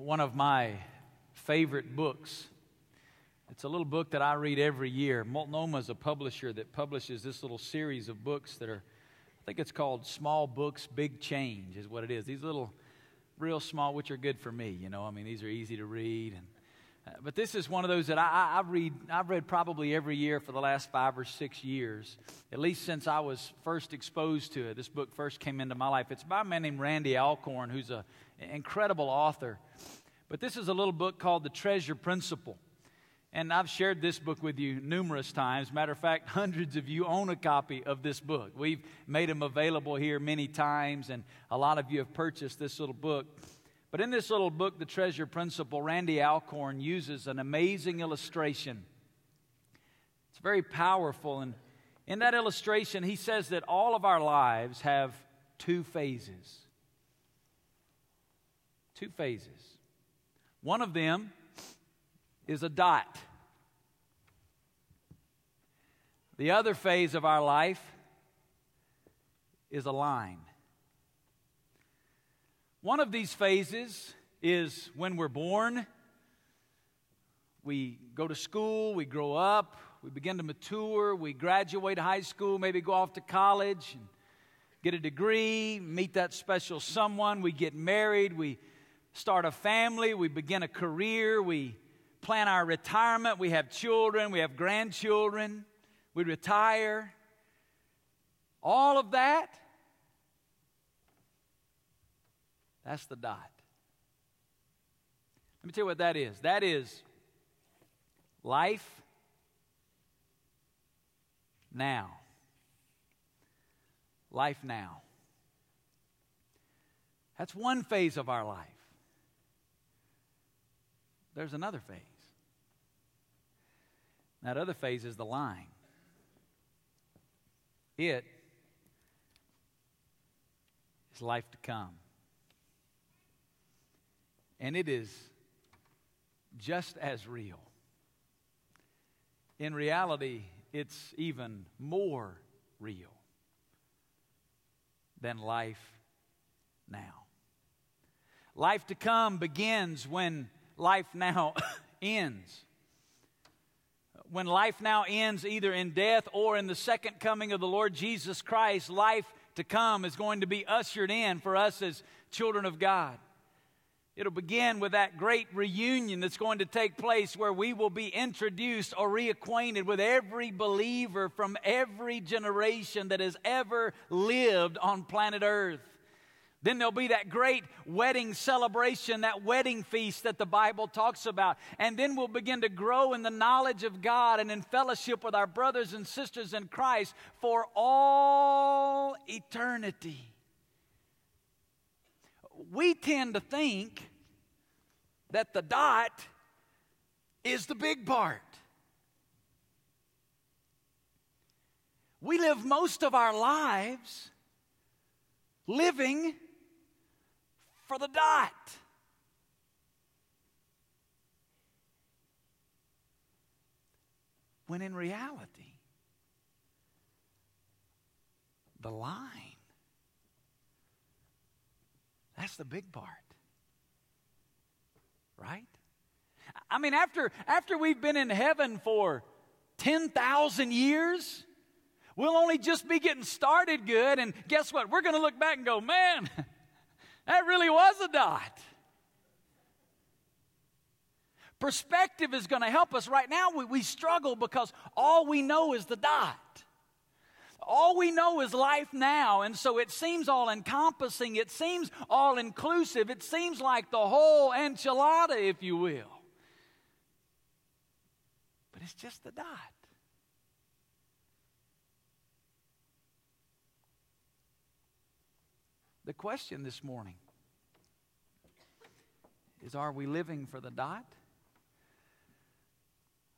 one of my favorite books. It's a little book that I read every year. Multnomah is a publisher that publishes this little series of books that are, I think it's called Small Books, Big Change, is what it is. These little, real small, which are good for me, you know. I mean, these are easy to read. And, but this is one of those that I, I, read, I've read probably every year for the last five or six years, at least since I was first exposed to it. This book first came into my life. It's by a man named Randy Alcorn, who's an incredible author. But this is a little book called The Treasure Principle. And I've shared this book with you numerous times. Matter of fact, hundreds of you own a copy of this book. We've made them available here many times, and a lot of you have purchased this little book. But in this little book, The Treasure Principle, Randy Alcorn uses an amazing illustration. It's very powerful. And in that illustration, he says that all of our lives have two phases. Two phases. One of them is a dot. The other phase of our life is a line. One of these phases is when we're born. We go to school, we grow up, we begin to mature, we graduate high school, maybe go off to college and get a degree, meet that special someone, we get married, we start a family, we begin a career, we plan our retirement, we have children, we have grandchildren, we retire. All of that, that's the dot. Let me tell you what that is. That is life now. Life now. That's one phase of our life there's another phase. That other phase is the line. It is life to come. And it is just as real. In reality, it's even more real than life now. Life to come begins when life now ends. When life now ends either in death or in the second coming of the Lord Jesus Christ, life to come is going to be ushered in for us as children of God. It'll begin with that great reunion that's going to take place where we will be introduced or reacquainted with every believer from every generation that has ever lived on planet Earth. Then there'll be that great wedding celebration, that wedding feast that the Bible talks about. And then we'll begin to grow in the knowledge of God and in fellowship with our brothers and sisters in Christ for all eternity. We tend to think that the dot is the big part. We live most of our lives living for the dot. When in reality, the line, that's the big part. Right? I mean, after, after we've been in heaven for 10,000 years, we'll only just be getting started good. And guess what? We're going to look back and go, man, That really was a dot. Perspective is going to help us. Right now, we, we struggle because all we know is the dot. All we know is life now, and so it seems all encompassing. It seems all inclusive. It seems like the whole enchilada, if you will. But it's just the dot. The question this morning is Are we living for the dot?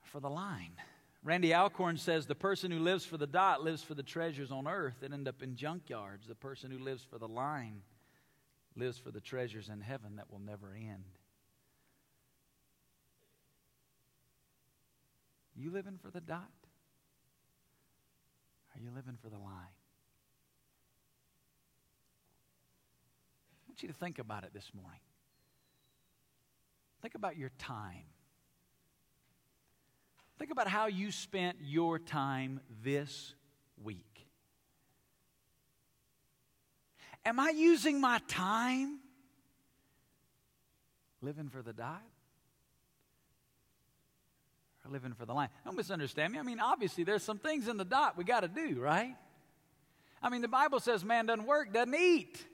For the line? Randy Alcorn says the person who lives for the dot lives for the treasures on earth that end up in junkyards. The person who lives for the line lives for the treasures in heaven that will never end. You living for the dot? Are you living for the line? I want you to think about it this morning. Think about your time. Think about how you spent your time this week. Am I using my time living for the dot or living for the line? Don't misunderstand me. I mean, obviously, there's some things in the dot we got to do, right? I mean, the Bible says man doesn't work, doesn't eat.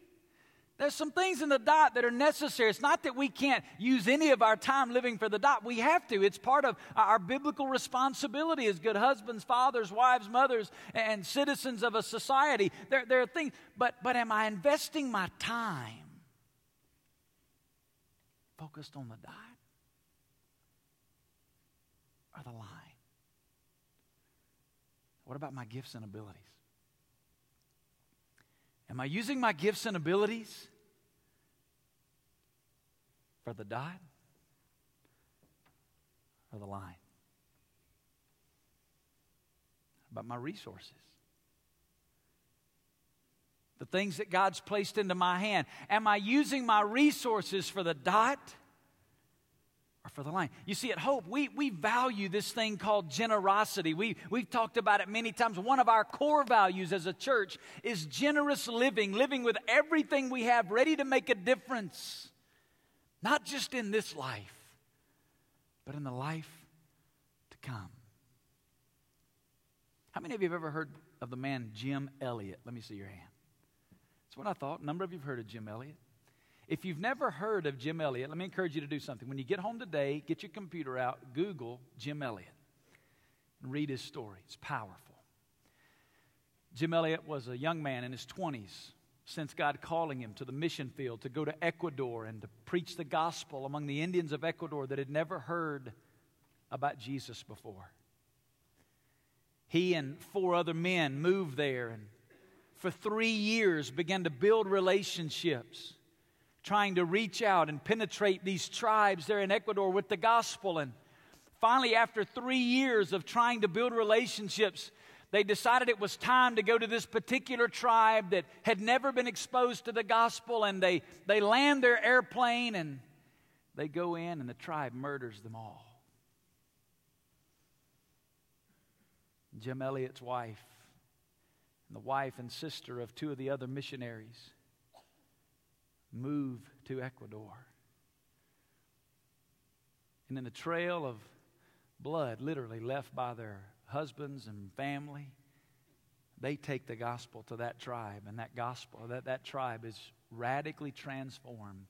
There's some things in the dot that are necessary. It's not that we can't use any of our time living for the dot. We have to. It's part of our biblical responsibility as good husbands, fathers, wives, mothers, and citizens of a society. There, there are things, but, but am I investing my time focused on the dot or the line? What about my gifts and abilities? Am I using my gifts and abilities for the dot or the line? About my resources. The things that God's placed into my hand. Am I using my resources for the dot or for the line. You see, at Hope, we, we value this thing called generosity. We, we've talked about it many times. One of our core values as a church is generous living, living with everything we have ready to make a difference, not just in this life, but in the life to come. How many of you have ever heard of the man Jim Elliot? Let me see your hand. That's what I thought. A number of you have heard of Jim Elliot. If you've never heard of Jim Elliot, let me encourage you to do something. When you get home today, get your computer out, Google Jim Elliot, and read his story. It's powerful. Jim Elliot was a young man in his 20s since God calling him to the mission field to go to Ecuador and to preach the gospel among the Indians of Ecuador that had never heard about Jesus before. He and four other men moved there and for three years began to build relationships trying to reach out and penetrate these tribes there in Ecuador with the gospel. And finally, after three years of trying to build relationships, they decided it was time to go to this particular tribe that had never been exposed to the gospel. And they, they land their airplane and they go in, and the tribe murders them all. Jim Elliot's wife, and the wife and sister of two of the other missionaries, move to Ecuador. And in the trail of blood, literally left by their husbands and family, they take the gospel to that tribe, and that gospel, that, that tribe is radically transformed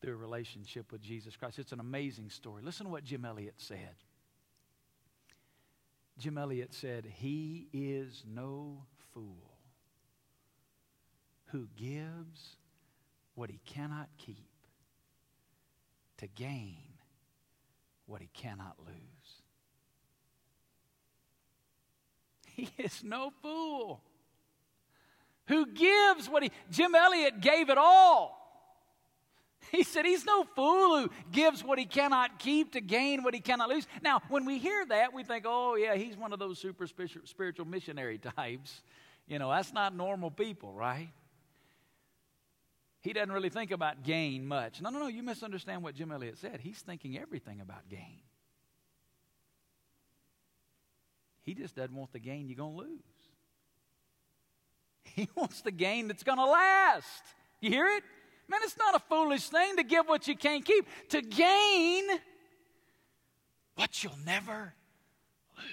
through a relationship with Jesus Christ. It's an amazing story. Listen to what Jim Elliot said. Jim Elliot said, He is no fool who gives what he cannot keep to gain what he cannot lose. He is no fool who gives what he. Jim Elliot gave it all. He said he's no fool who gives what he cannot keep to gain what he cannot lose. Now, when we hear that, we think, oh, yeah, he's one of those super spiritual missionary types. You know, that's not normal people, right? He doesn't really think about gain much. No, no, no, you misunderstand what Jim Elliot said. He's thinking everything about gain. He just doesn't want the gain you're going to lose. He wants the gain that's going to last. You hear it? Man, it's not a foolish thing to give what you can't keep, to gain what you'll never lose.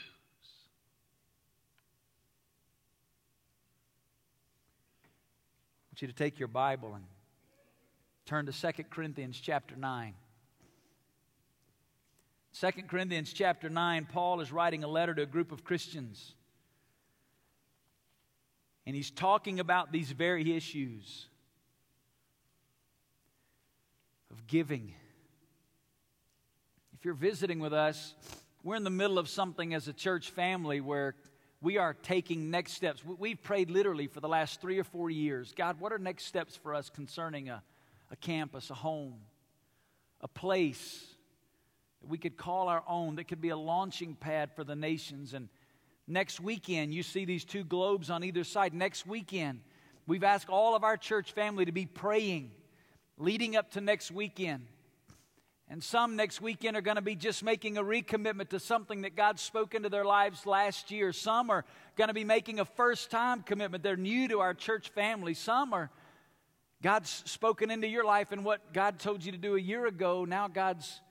I want you to take your Bible and Turn to 2 Corinthians chapter 9. 2 Corinthians chapter 9, Paul is writing a letter to a group of Christians. And he's talking about these very issues of giving. If you're visiting with us, we're in the middle of something as a church family where we are taking next steps. We've prayed literally for the last three or four years God, what are next steps for us concerning a a campus, a home, a place that we could call our own, that could be a launching pad for the nations. And next weekend, you see these two globes on either side. Next weekend, we've asked all of our church family to be praying leading up to next weekend. And some next weekend are going to be just making a recommitment to something that God spoke into their lives last year. Some are going to be making a first time commitment. They're new to our church family. Some are, God's spoken into your life and what God told you to do a year ago. Now God's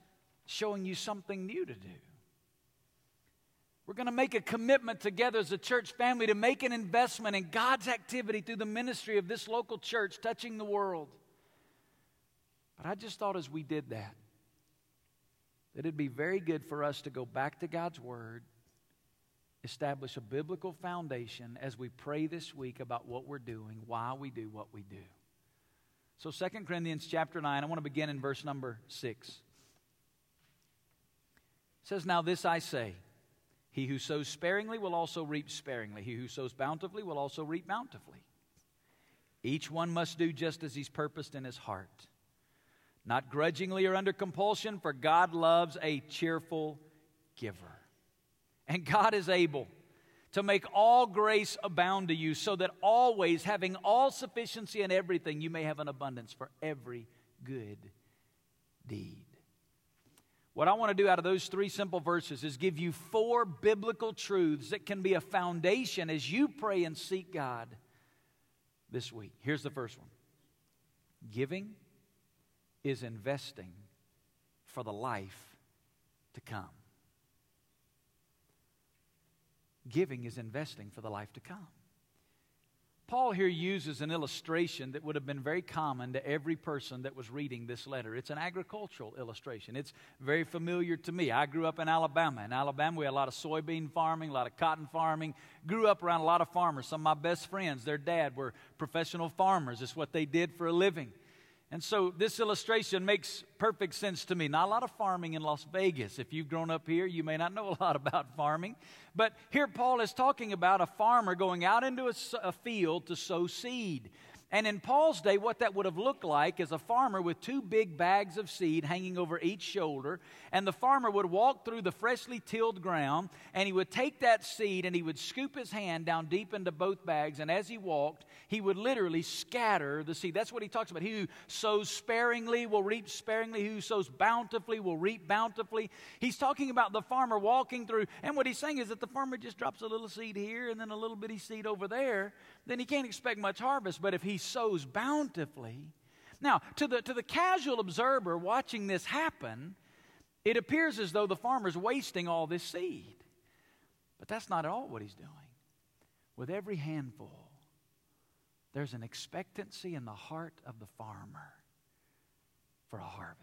showing you something new to do. We're going to make a commitment together as a church family to make an investment in God's activity through the ministry of this local church touching the world. But I just thought as we did that, that it'd be very good for us to go back to God's Word, establish a biblical foundation as we pray this week about what we're doing, why we do what we do. So 2 Corinthians chapter 9, I want to begin in verse number 6. It says, Now this I say, he who sows sparingly will also reap sparingly. He who sows bountifully will also reap bountifully. Each one must do just as he's purposed in his heart not grudgingly or under compulsion, for God loves a cheerful giver. And God is able to make all grace abound to you, so that always, having all sufficiency in everything, you may have an abundance for every good deed. What I want to do out of those three simple verses is give you four biblical truths that can be a foundation as you pray and seek God this week. Here's the first one giving is investing for the life to come. Giving is investing for the life to come. Paul here uses an illustration that would have been very common to every person that was reading this letter. It's an agricultural illustration. It's very familiar to me. I grew up in Alabama. In Alabama, we had a lot of soybean farming, a lot of cotton farming. Grew up around a lot of farmers. Some of my best friends, their dad were professional farmers. It's what they did for a living. And so this illustration makes perfect sense to me. Not a lot of farming in Las Vegas. If you've grown up here, you may not know a lot about farming. But here Paul is talking about a farmer going out into a, a field to sow seed. And in Paul's day, what that would have looked like is a farmer with two big bags of seed hanging over each shoulder. And the farmer would walk through the freshly tilled ground and he would take that seed and he would scoop his hand down deep into both bags. And as he walked, he would literally scatter the seed. That's what he talks about. He who sows sparingly will reap sparingly, he who sows bountifully will reap bountifully. He's talking about the farmer walking through. And what he's saying is that the farmer just drops a little seed here and then a little bitty seed over there then he can't expect much harvest. But if he sows bountifully, now to the, to the casual observer watching this happen, it appears as though the farmer's wasting all this seed. But that's not at all what he's doing. With every handful, there's an expectancy in the heart of the farmer for a harvest.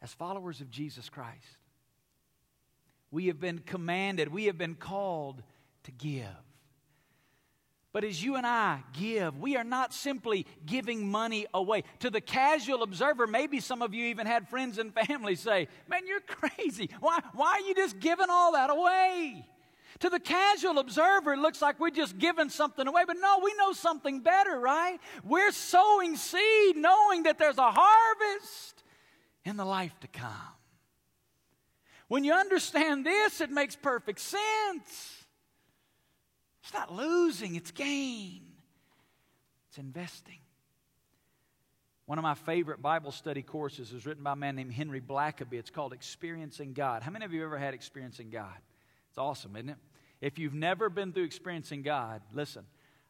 As followers of Jesus Christ, we have been commanded, we have been called to give. But as you and I give, we are not simply giving money away. To the casual observer, maybe some of you even had friends and family say, Man, you're crazy. Why, why are you just giving all that away? To the casual observer, it looks like we're just giving something away, but no, we know something better, right? We're sowing seed knowing that there's a harvest in the life to come. When you understand this, it makes perfect sense. It's not losing, it's gain, it's investing. One of my favorite Bible study courses is written by a man named Henry Blackaby. It's called Experiencing God. How many of you ever had Experiencing God? It's awesome, isn't it? If you've never been through Experiencing God, listen,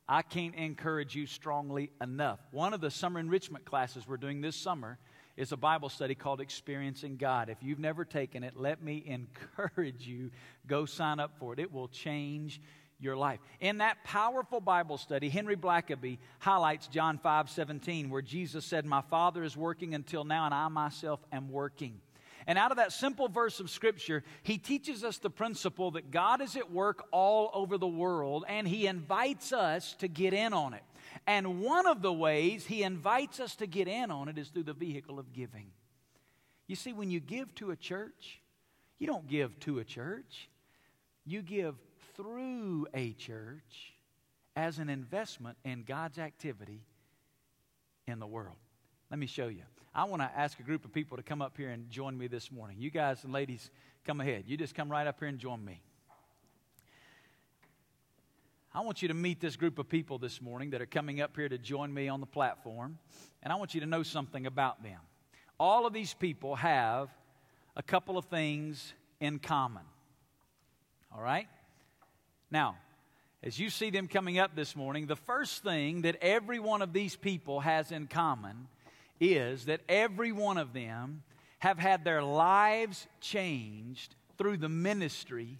I can't encourage you strongly enough. One of the summer enrichment classes we're doing this summer is a Bible study called Experiencing God. If you've never taken it, let me encourage you go sign up for it. It will change your life. In that powerful Bible study, Henry Blackaby highlights John 5 17, where Jesus said, My Father is working until now, and I myself am working. And out of that simple verse of Scripture, he teaches us the principle that God is at work all over the world, and he invites us to get in on it. And one of the ways he invites us to get in on it is through the vehicle of giving. You see, when you give to a church, you don't give to a church, you give through a church as an investment in God's activity in the world. Let me show you. I want to ask a group of people to come up here and join me this morning. You guys and ladies, come ahead. You just come right up here and join me. I want you to meet this group of people this morning that are coming up here to join me on the platform, and I want you to know something about them. All of these people have a couple of things in common. All right? Now, as you see them coming up this morning, the first thing that every one of these people has in common is that every one of them have had their lives changed through the ministry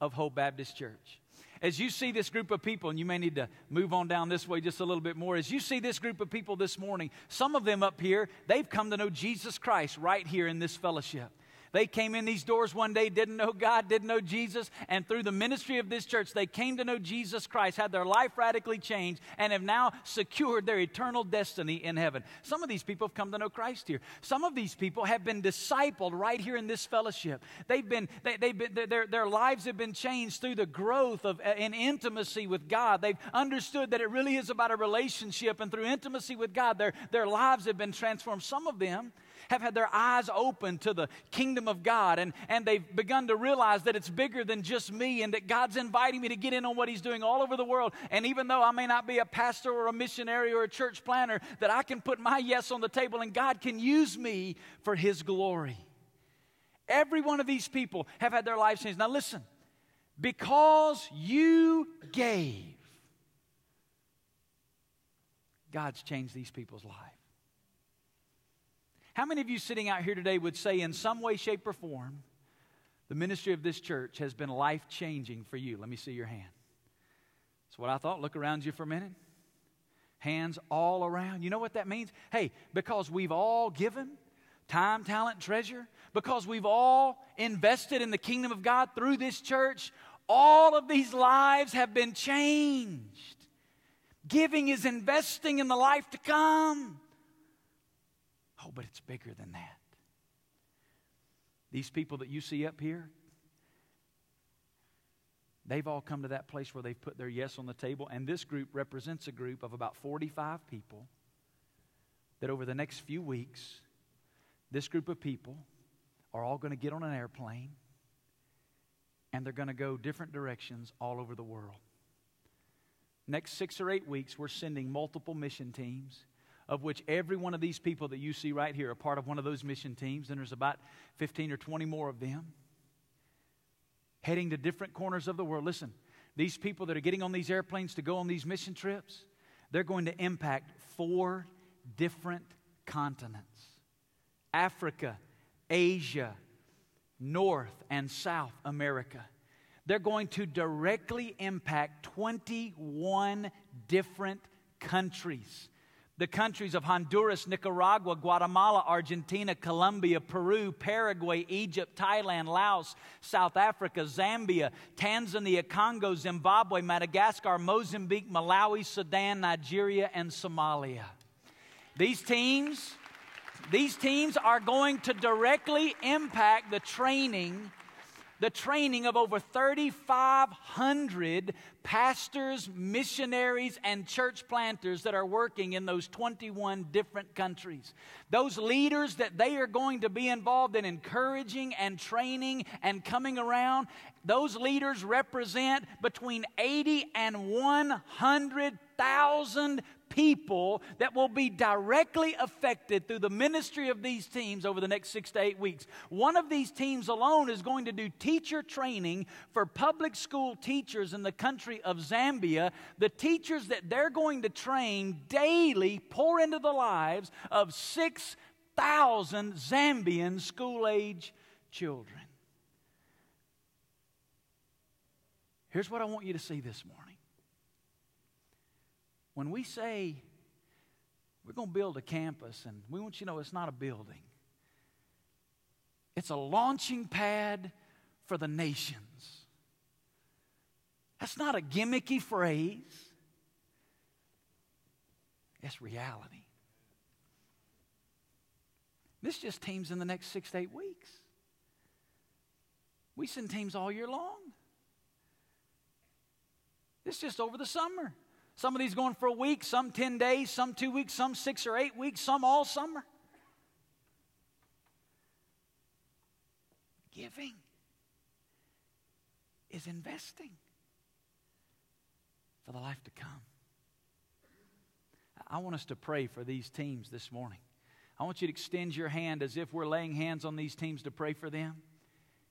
of Hope Baptist Church. As you see this group of people, and you may need to move on down this way just a little bit more, as you see this group of people this morning, some of them up here, they've come to know Jesus Christ right here in this fellowship. They came in these doors one day, didn't know God, didn't know Jesus, and through the ministry of this church, they came to know Jesus Christ, had their life radically changed, and have now secured their eternal destiny in heaven. Some of these people have come to know Christ here. Some of these people have been discipled right here in this fellowship. They've been, they, have been their, their lives have been changed through the growth of uh, in intimacy with God. They've understood that it really is about a relationship, and through intimacy with God, their, their lives have been transformed. Some of them have had their eyes open to the kingdom of God and, and they've begun to realize that it's bigger than just me and that God's inviting me to get in on what He's doing all over the world. And even though I may not be a pastor or a missionary or a church planter, that I can put my yes on the table and God can use me for His glory. Every one of these people have had their lives changed. Now, listen, because you gave, God's changed these people's lives. How many of you sitting out here today would say, in some way, shape, or form, the ministry of this church has been life changing for you? Let me see your hand. That's what I thought. Look around you for a minute. Hands all around. You know what that means? Hey, because we've all given time, talent, treasure, because we've all invested in the kingdom of God through this church, all of these lives have been changed. Giving is investing in the life to come. Oh, but it's bigger than that. These people that you see up here, they've all come to that place where they've put their yes on the table. And this group represents a group of about 45 people that over the next few weeks, this group of people are all going to get on an airplane and they're going to go different directions all over the world. Next six or eight weeks, we're sending multiple mission teams of which every one of these people that you see right here are part of one of those mission teams, and there's about 15 or 20 more of them heading to different corners of the world. Listen, these people that are getting on these airplanes to go on these mission trips, they're going to impact four different continents Africa, Asia, North and South America. They're going to directly impact 21 different countries the countries of Honduras, Nicaragua, Guatemala, Argentina, Colombia, Peru, Paraguay, Egypt, Thailand, Laos, South Africa, Zambia, Tanzania, Congo, Zimbabwe, Madagascar, Mozambique, Malawi, Sudan, Nigeria, and Somalia. These teams, these teams are going to directly impact the training the training of over 3,500 pastors, missionaries, and church planters that are working in those 21 different countries. Those leaders that they are going to be involved in encouraging and training and coming around, those leaders represent between 80 and 100,000 people that will be directly affected through the ministry of these teams over the next six to eight weeks. One of these teams alone is going to do teacher training for public school teachers in the country of Zambia. The teachers that they're going to train daily pour into the lives of 6,000 Zambian school age children. Here's what I want you to see this morning. When we say we're going to build a campus, and we want you to know it's not a building, it's a launching pad for the nations. That's not a gimmicky phrase, it's reality. This just teams in the next six to eight weeks. We send teams all year long. This just over the summer. Some of these going for a week, some 10 days, some two weeks, some six or eight weeks, some all summer. Giving is investing. for the life to come. I want us to pray for these teams this morning. I want you to extend your hand as if we're laying hands on these teams to pray for them.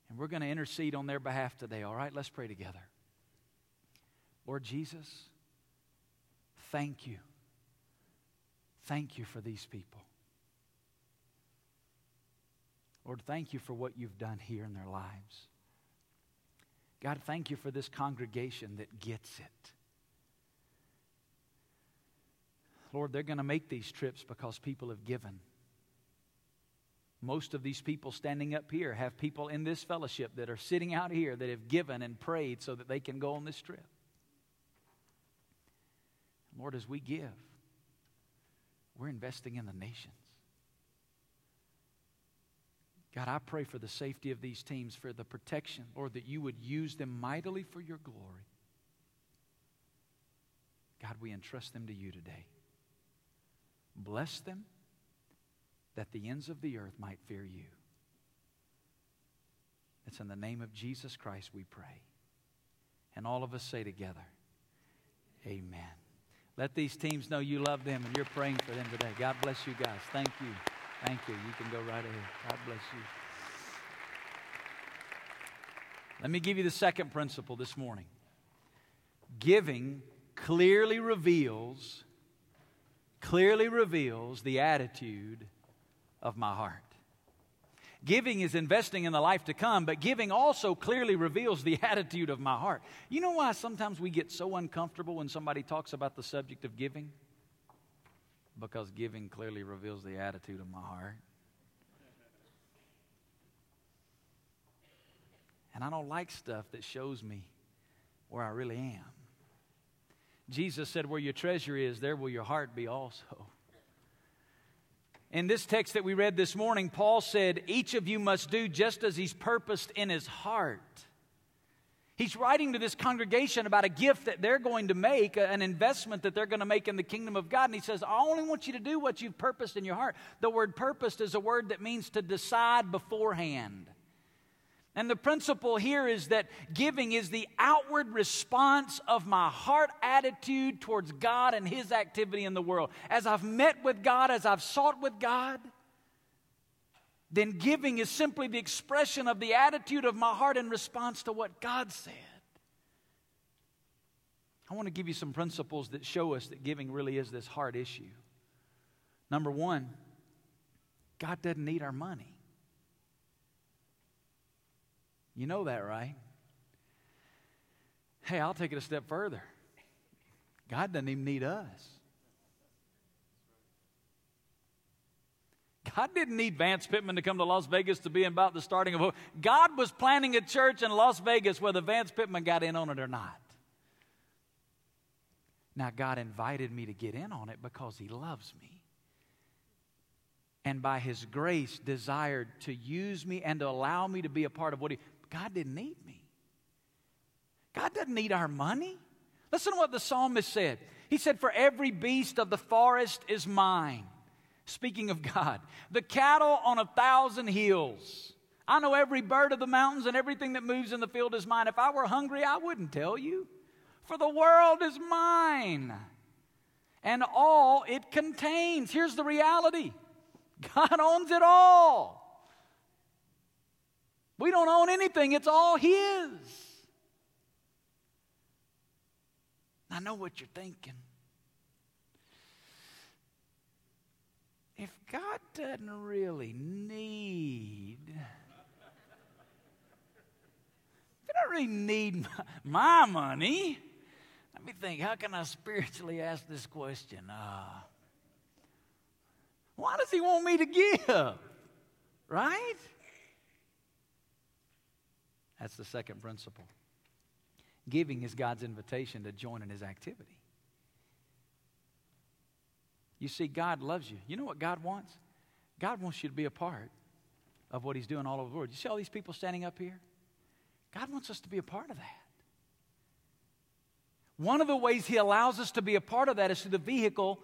And we're going to intercede on their behalf today, all right? Let's pray together. Lord Jesus, thank you. Thank you for these people. Lord, thank you for what you've done here in their lives. God, thank you for this congregation that gets it. Lord, they're going to make these trips because people have given. Most of these people standing up here have people in this fellowship that are sitting out here that have given and prayed so that they can go on this trip. Lord, as we give, we're investing in the nations. God, I pray for the safety of these teams, for the protection, Lord, that you would use them mightily for your glory. God, we entrust them to you today. Bless them that the ends of the earth might fear you. It's in the name of Jesus Christ we pray. And all of us say together, Amen. Let these teams know you love them and you're praying for them today. God bless you guys. Thank you. Thank you. You can go right ahead. God bless you. Let me give you the second principle this morning. Giving clearly reveals clearly reveals the attitude of my heart. Giving is investing in the life to come, but giving also clearly reveals the attitude of my heart. You know why sometimes we get so uncomfortable when somebody talks about the subject of giving? Because giving clearly reveals the attitude of my heart. And I don't like stuff that shows me where I really am. Jesus said, Where your treasure is, there will your heart be also. In this text that we read this morning, Paul said, Each of you must do just as he's purposed in his heart. He's writing to this congregation about a gift that they're going to make, an investment that they're going to make in the kingdom of God. And he says, I only want you to do what you've purposed in your heart. The word purposed is a word that means to decide beforehand. And the principle here is that giving is the outward response of my heart attitude towards God and His activity in the world. As I've met with God, as I've sought with God, then giving is simply the expression of the attitude of my heart in response to what God said. I want to give you some principles that show us that giving really is this heart issue. Number one, God doesn't need our money. You know that, right? Hey, I'll take it a step further. God doesn't even need us. God didn't need Vance Pitman to come to Las Vegas to be about the starting of. God was planning a church in Las Vegas whether Vance Pitman got in on it or not. Now, God invited me to get in on it because He loves me. And by His grace, desired to use me and to allow me to be a part of what He. God didn't need me. God doesn't need our money. Listen to what the psalmist said. He said, For every beast of the forest is mine. Speaking of God, the cattle on a thousand hills. I know every bird of the mountains and everything that moves in the field is mine. If I were hungry, I wouldn't tell you. For the world is mine and all it contains. Here's the reality God owns it all. We don't own anything, it's all His. I know what you're thinking. If God doesn't really need, if doesn't really need my, my money, let me think, how can I spiritually ask this question? Uh, why does He want me to give? Right? That's the second principle. Giving is God's invitation to join in His activity. You see, God loves you. You know what God wants? God wants you to be a part of what He's doing all over the world. You see all these people standing up here? God wants us to be a part of that. One of the ways He allows us to be a part of that is through the vehicle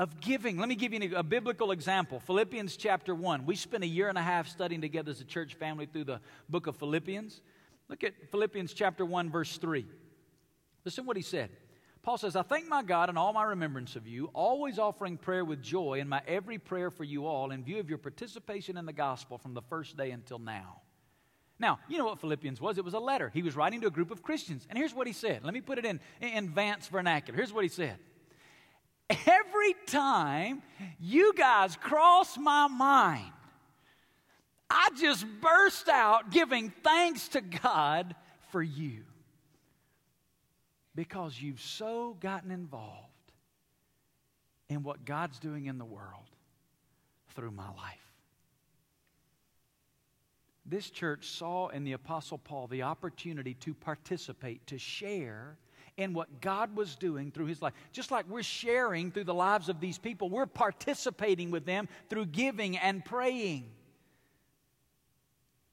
of giving. Let me give you a biblical example Philippians chapter 1. We spent a year and a half studying together as a church family through the book of Philippians. Look at Philippians chapter 1, verse 3. Listen what he said. Paul says, I thank my God in all my remembrance of you, always offering prayer with joy in my every prayer for you all, in view of your participation in the gospel from the first day until now. Now, you know what Philippians was? It was a letter. He was writing to a group of Christians. And here's what he said. Let me put it in, in Vance vernacular. Here's what he said Every time you guys cross my mind, I just burst out giving thanks to God for you because you've so gotten involved in what God's doing in the world through my life. This church saw in the Apostle Paul the opportunity to participate, to share in what God was doing through his life. Just like we're sharing through the lives of these people, we're participating with them through giving and praying.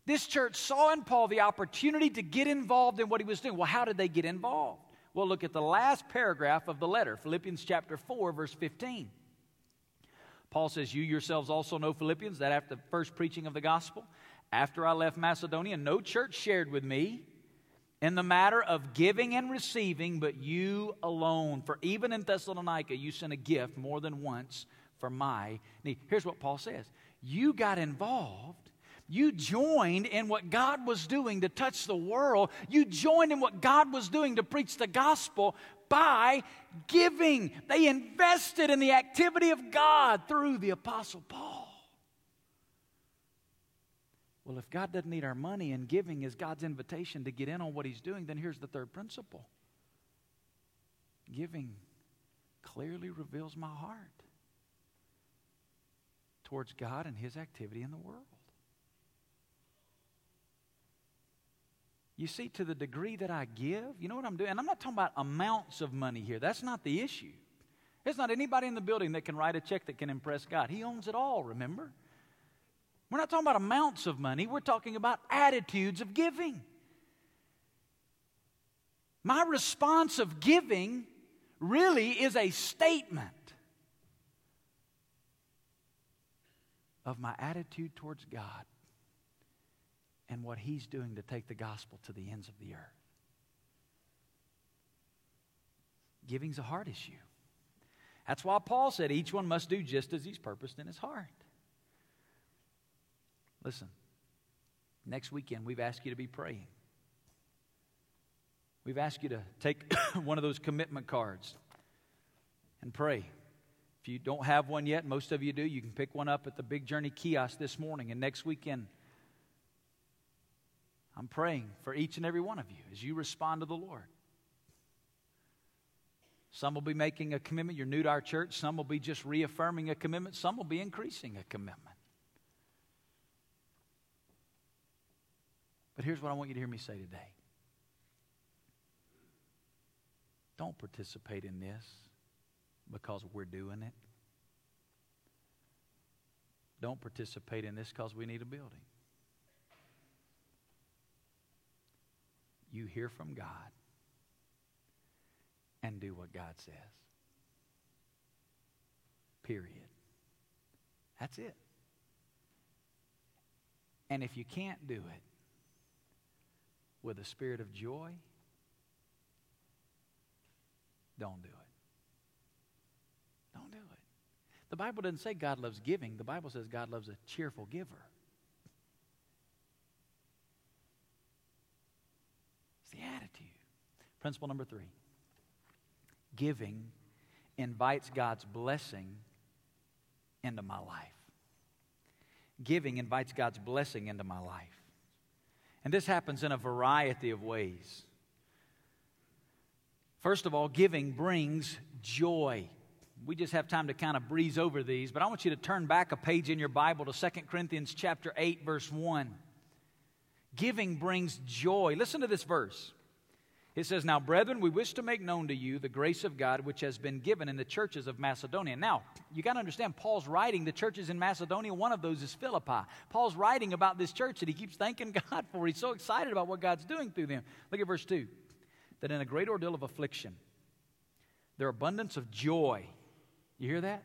This church saw in Paul the opportunity to get involved in what he was doing. Well, how did they get involved? Well, look at the last paragraph of the letter, Philippians chapter 4, verse 15. Paul says, You yourselves also know, Philippians, that after the first preaching of the gospel, after I left Macedonia, no church shared with me in the matter of giving and receiving, but you alone. For even in Thessalonica, you sent a gift more than once for my need. Here's what Paul says You got involved you joined in what God was doing to touch the world. You joined in what God was doing to preach the gospel by giving. They invested in the activity of God through the Apostle Paul. Well, if God doesn't need our money and giving is God's invitation to get in on what He's doing, then here's the third principle giving clearly reveals my heart towards God and His activity in the world. You see, to the degree that I give, you know what I'm doing? And I'm not talking about amounts of money here. That's not the issue. There's not anybody in the building that can write a check that can impress God. He owns it all, remember? We're not talking about amounts of money, we're talking about attitudes of giving. My response of giving really is a statement of my attitude towards God and what he's doing to take the gospel to the ends of the earth. Giving's a heart issue. That's why Paul said each one must do just as he's purposed in his heart. Listen, next weekend we've asked you to be praying. We've asked you to take one of those commitment cards and pray. If you don't have one yet, most of you do, you can pick one up at the Big Journey kiosk this morning. And next weekend, I'm praying for each and every one of you as you respond to the Lord. Some will be making a commitment. You're new to our church. Some will be just reaffirming a commitment. Some will be increasing a commitment. But here's what I want you to hear me say today don't participate in this because we're doing it. Don't participate in this because we need a building. you hear from God and do what God says. Period. That's it. And if you can't do it with a spirit of joy, don't do it. Don't do it. The Bible doesn't say God loves giving, the Bible says God loves a cheerful giver. It's the attitude. Principle number three giving invites God's blessing into my life. Giving invites God's blessing into my life. And this happens in a variety of ways. First of all, giving brings joy. We just have time to kind of breeze over these, but I want you to turn back a page in your Bible to 2 Corinthians chapter 8 verse 1. Giving brings joy. Listen to this verse. It says, Now, brethren, we wish to make known to you the grace of God which has been given in the churches of Macedonia. Now, you got to understand, Paul's writing the churches in Macedonia. One of those is Philippi. Paul's writing about this church that he keeps thanking God for. He's so excited about what God's doing through them. Look at verse 2 that in a great ordeal of affliction, their abundance of joy, you hear that?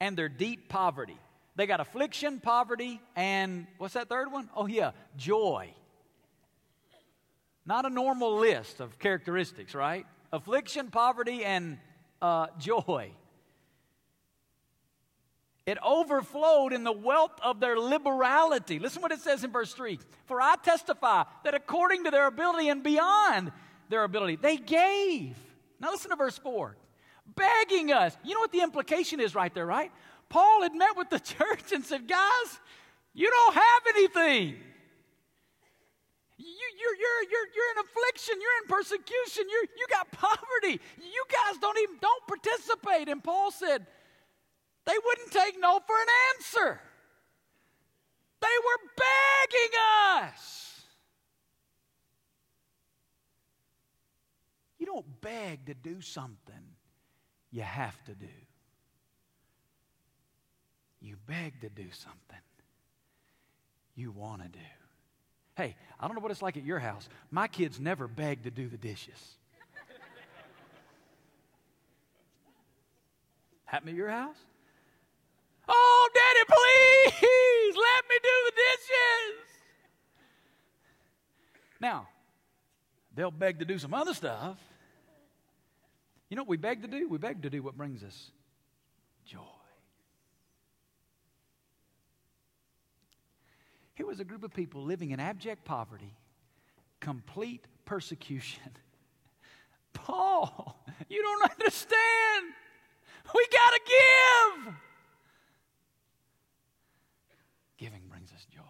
And their deep poverty they got affliction, poverty, and what's that third one? Oh, yeah, joy. Not a normal list of characteristics, right? affliction, poverty, and uh, joy. It overflowed in the wealth of their liberality. Listen what it says in verse 3 For I testify that according to their ability and beyond their ability, they gave. Now listen to verse 4 begging us. You know what the implication is right there, right? Paul had met with the church and said, Guys, you don't have anything. You, you're, you're, you're, you're in affliction. You're in persecution. You're, you got poverty. You guys don't even don't participate. And Paul said, they wouldn't take no for an answer. They were begging us. You don't beg to do something you have to do. You beg to do something you want to do. Hey, I don't know what it's like at your house. My kids never beg to do the dishes. Happen at your house? Oh, Daddy, please let me do the dishes. Now, they'll beg to do some other stuff. You know what we beg to do? We beg to do what brings us joy. Here was a group of people living in abject poverty, complete persecution. Paul, you don't understand. We got to give. Giving brings us joy.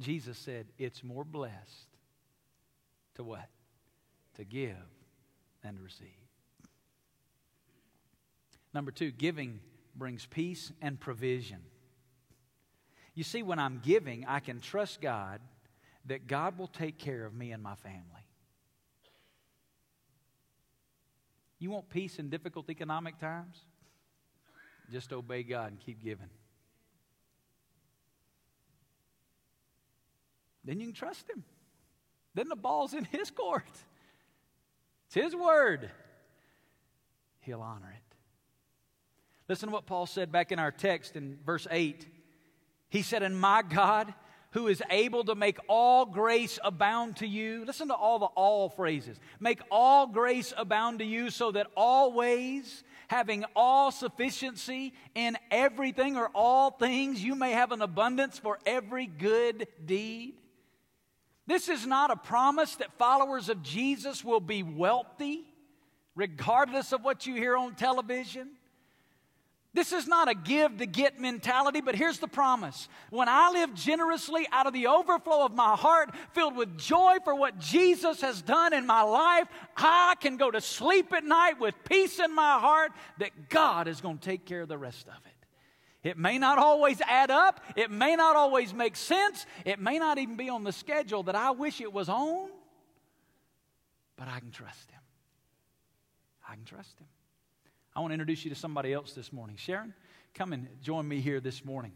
Jesus said, It's more blessed to what? To give than to receive. Number two, giving brings peace and provision. You see, when I'm giving, I can trust God that God will take care of me and my family. You want peace in difficult economic times? Just obey God and keep giving. Then you can trust Him. Then the ball's in His court. It's His word. He'll honor it. Listen to what Paul said back in our text in verse 8. He said, And my God, who is able to make all grace abound to you. Listen to all the all phrases. Make all grace abound to you so that always, having all sufficiency in everything or all things, you may have an abundance for every good deed. This is not a promise that followers of Jesus will be wealthy, regardless of what you hear on television. This is not a give to get mentality, but here's the promise. When I live generously out of the overflow of my heart, filled with joy for what Jesus has done in my life, I can go to sleep at night with peace in my heart that God is going to take care of the rest of it. It may not always add up. It may not always make sense. It may not even be on the schedule that I wish it was on. But I can trust Him. I can trust Him. I want to introduce you to somebody else this morning. Sharon, come and join me here this morning.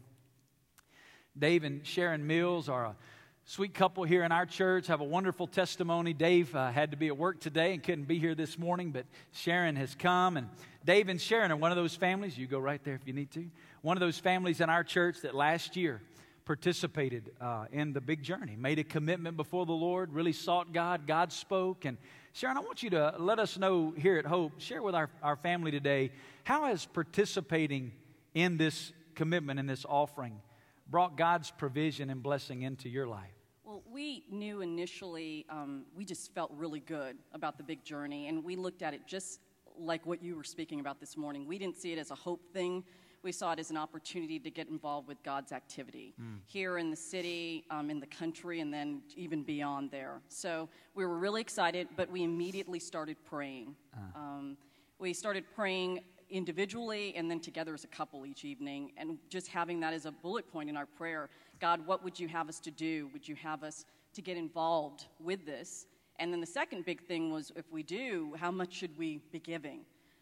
Dave and Sharon Mills are a sweet couple here in our church, have a wonderful testimony. Dave uh, had to be at work today and couldn't be here this morning, but Sharon has come. And Dave and Sharon are one of those families. You go right there if you need to one of those families in our church that last year participated uh, in the big journey, made a commitment before the Lord, really sought God. God spoke. And Sharon, I want you to let us know here at Hope, share with our, our family today, how has participating in this commitment, in this offering, brought God's provision and blessing into your life? Well, we knew initially, um, we just felt really good about the big journey, and we looked at it just like what you were speaking about this morning. We didn't see it as a hope thing we saw it as an opportunity to get involved with God's activity mm. here in the city, um, in the country, and then even beyond there. So we were really excited, but we immediately started praying. Uh. Um, we started praying individually and then together as a couple each evening, and just having that as a bullet point in our prayer God, what would you have us to do? Would you have us to get involved with this? And then the second big thing was if we do, how much should we be giving?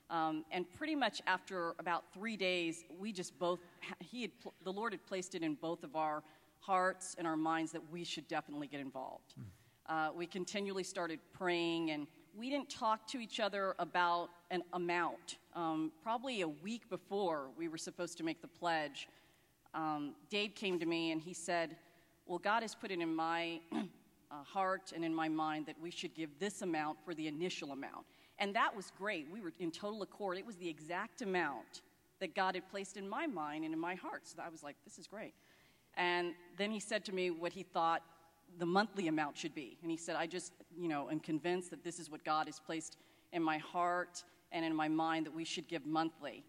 Um, and pretty much after about three days, we just both, he had, the Lord had placed it in both of our hearts and our minds that we should definitely get involved. Mm. Uh, we continually started praying, and we didn't talk to each other about an amount. Um, probably a week before we were supposed to make the pledge, um, Dave came to me and he said, Well, God has put it in my uh, heart and in my mind that we should give this amount for the initial amount. And that was great. We were in total accord. It was the exact amount that God had placed in my mind and in my heart. So I was like, this is great. And then he said to me what he thought the monthly amount should be. And he said, I just, you know, am convinced that this is what God has placed in my heart and in my mind that we should give monthly.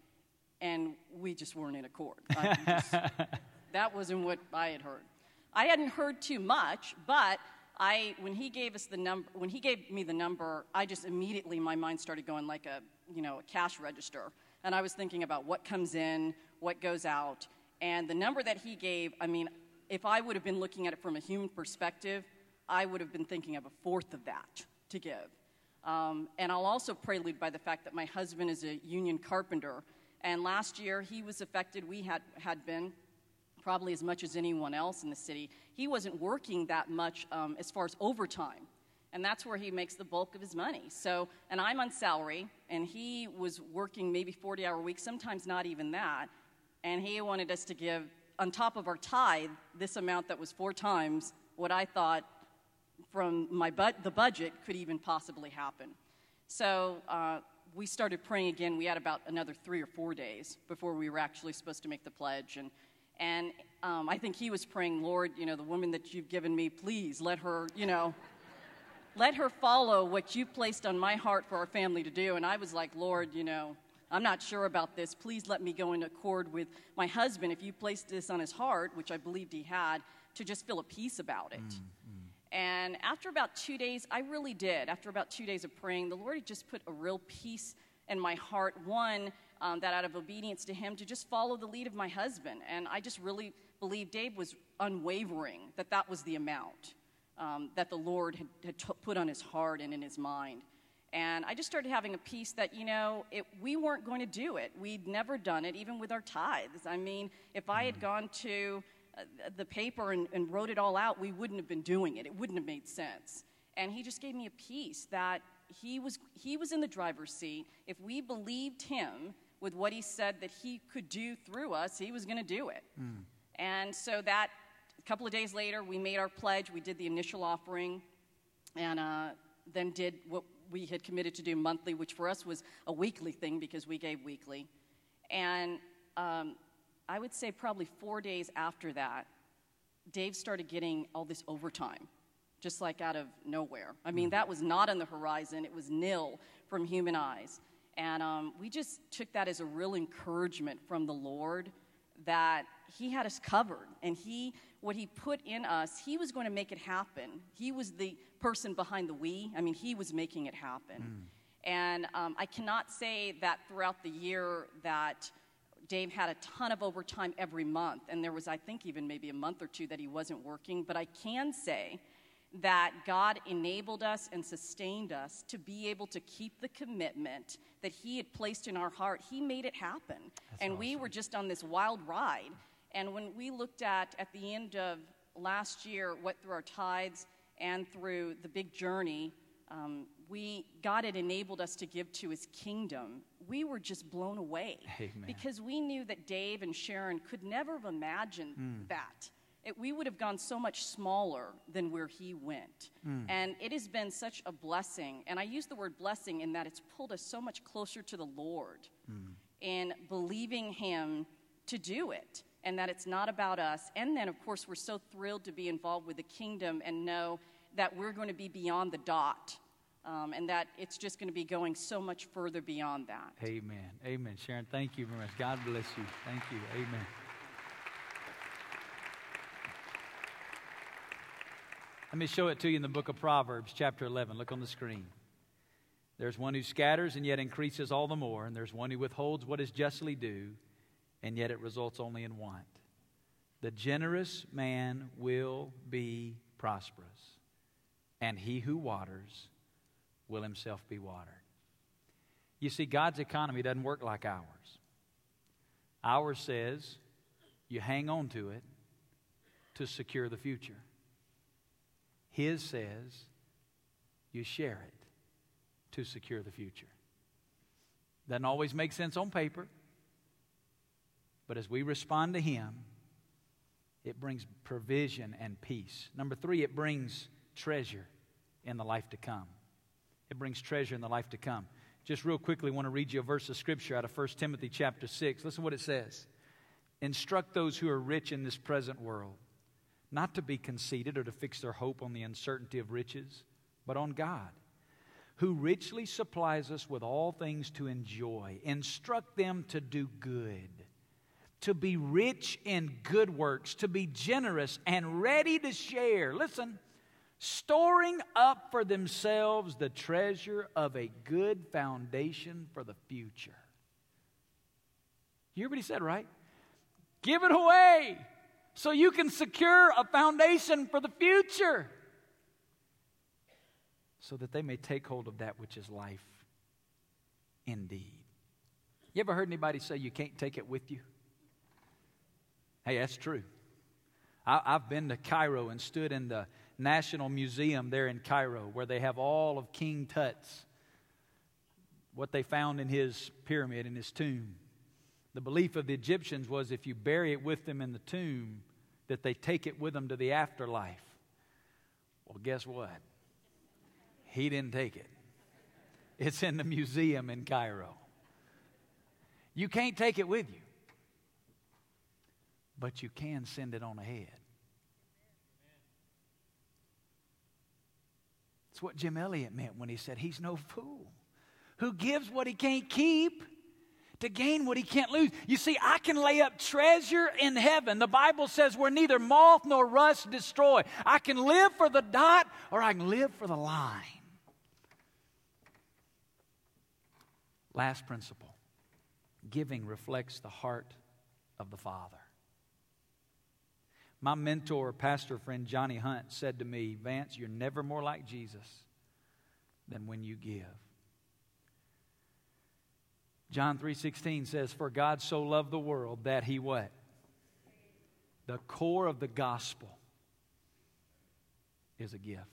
And we just weren't in accord. Just, that wasn't what I had heard. I hadn't heard too much, but I, when he gave us the number, when he gave me the number, I just immediately my mind started going like a, you know, a cash register, and I was thinking about what comes in, what goes out, and the number that he gave. I mean, if I would have been looking at it from a human perspective, I would have been thinking of a fourth of that to give. Um, and I'll also prelude by the fact that my husband is a union carpenter, and last year he was affected. We had had been probably as much as anyone else in the city. He wasn't working that much um, as far as overtime. And that's where he makes the bulk of his money. So, and I'm on salary, and he was working maybe 40 hour weeks, sometimes not even that. And he wanted us to give, on top of our tithe, this amount that was four times what I thought from my bu- the budget could even possibly happen. So uh, we started praying again. We had about another three or four days before we were actually supposed to make the pledge. And and um, I think he was praying, Lord, you know, the woman that you've given me, please let her, you know, let her follow what you placed on my heart for our family to do. And I was like, Lord, you know, I'm not sure about this. Please let me go in accord with my husband if you placed this on his heart, which I believed he had, to just feel a peace about it. Mm-hmm. And after about two days, I really did. After about two days of praying, the Lord had just put a real peace in my heart. One, um, that out of obedience to him, to just follow the lead of my husband. And I just really believe Dave was unwavering that that was the amount um, that the Lord had, had t- put on his heart and in his mind. And I just started having a peace that, you know, it, we weren't going to do it. We'd never done it, even with our tithes. I mean, if I had mm. gone to uh, the paper and, and wrote it all out, we wouldn't have been doing it. It wouldn't have made sense. And he just gave me a peace that he was, he was in the driver's seat. If we believed him, with what he said that he could do through us, he was going to do it. Mm. And so that, a couple of days later, we made our pledge. We did the initial offering and uh, then did what we had committed to do monthly, which for us was a weekly thing because we gave weekly. And um, I would say probably four days after that, Dave started getting all this overtime, just like out of nowhere. I mean, mm. that was not on the horizon, it was nil from human eyes. And um, we just took that as a real encouragement from the Lord that He had us covered. And He, what He put in us, He was going to make it happen. He was the person behind the we. I mean, He was making it happen. Mm. And um, I cannot say that throughout the year that Dave had a ton of overtime every month. And there was, I think, even maybe a month or two that he wasn't working. But I can say that God enabled us and sustained us to be able to keep the commitment that He had placed in our heart. He made it happen. That's and awesome. we were just on this wild ride. And when we looked at, at the end of last year, what through our tithes and through the big journey, um, we, God had enabled us to give to His kingdom. We were just blown away Amen. because we knew that Dave and Sharon could never have imagined mm. that it, we would have gone so much smaller than where he went. Mm. And it has been such a blessing. And I use the word blessing in that it's pulled us so much closer to the Lord mm. in believing him to do it and that it's not about us. And then, of course, we're so thrilled to be involved with the kingdom and know that we're going to be beyond the dot. Um, and that it's just going to be going so much further beyond that. Amen. Amen. Sharon, thank you very much. God bless you. Thank you. Amen. Let me show it to you in the book of Proverbs, chapter 11. Look on the screen. There's one who scatters and yet increases all the more, and there's one who withholds what is justly due, and yet it results only in want. The generous man will be prosperous, and he who waters will himself be watered. You see, God's economy doesn't work like ours. Ours says you hang on to it to secure the future. His says you share it to secure the future. Doesn't always make sense on paper, but as we respond to Him, it brings provision and peace. Number three, it brings treasure in the life to come. It brings treasure in the life to come. Just real quickly, I want to read you a verse of scripture out of 1 Timothy chapter 6. Listen to what it says. Instruct those who are rich in this present world not to be conceited or to fix their hope on the uncertainty of riches, but on God, who richly supplies us with all things to enjoy. Instruct them to do good, to be rich in good works, to be generous and ready to share. Listen, storing up for themselves the treasure of a good foundation for the future. You hear what he said, right? Give it away so you can secure a foundation for the future so that they may take hold of that which is life indeed. You ever heard anybody say you can't take it with you? Hey, that's true. I, have been to Cairo and stood in the National Museum there in Cairo where they have all of King Tut's, what they found in his pyramid, in his tomb. The belief of the Egyptians was if you bury it with them in the tomb, that they take it with them to the afterlife. Well, guess what? He didn't take it. It's in the museum in Cairo. You can't take it with you, but you can send it on ahead. That's what Jim Elliot meant when he said he's no fool who gives what he can't keep to gain what he can't lose. You see, I can lay up treasure in heaven. The Bible says where neither moth nor rust destroy. I can live for the dot or I can live for the line. Last principle giving reflects the heart of the Father. My mentor, pastor friend Johnny Hunt, said to me, Vance, you're never more like Jesus than when you give. John 3:16 says for God so loved the world that he what? The core of the gospel is a gift.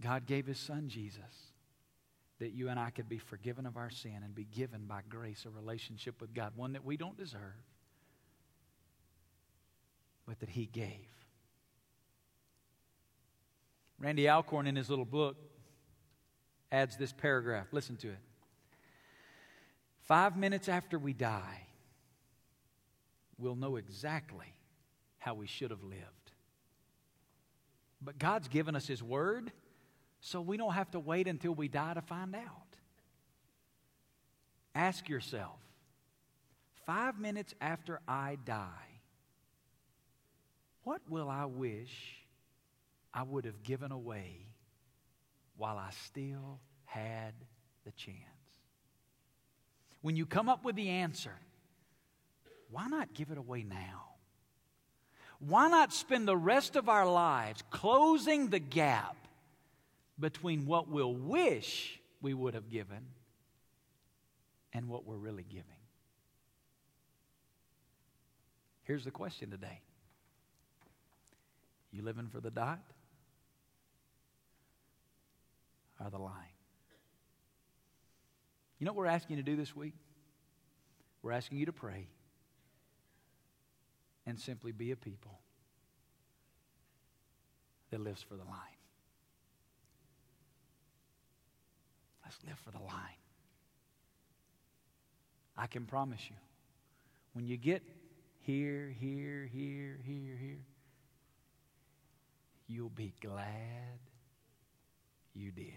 God gave his son Jesus that you and I could be forgiven of our sin and be given by grace a relationship with God, one that we don't deserve, but that he gave. Randy Alcorn in his little book adds this paragraph. Listen to it. Five minutes after we die, we'll know exactly how we should have lived. But God's given us His Word, so we don't have to wait until we die to find out. Ask yourself five minutes after I die, what will I wish I would have given away while I still had the chance? When you come up with the answer, why not give it away now? Why not spend the rest of our lives closing the gap between what we'll wish we would have given and what we're really giving? Here's the question today You living for the dot or the line? You know what we're asking you to do this week? We're asking you to pray and simply be a people that lives for the line. Let's live for the line. I can promise you, when you get here, here, here, here, here, you'll be glad you did.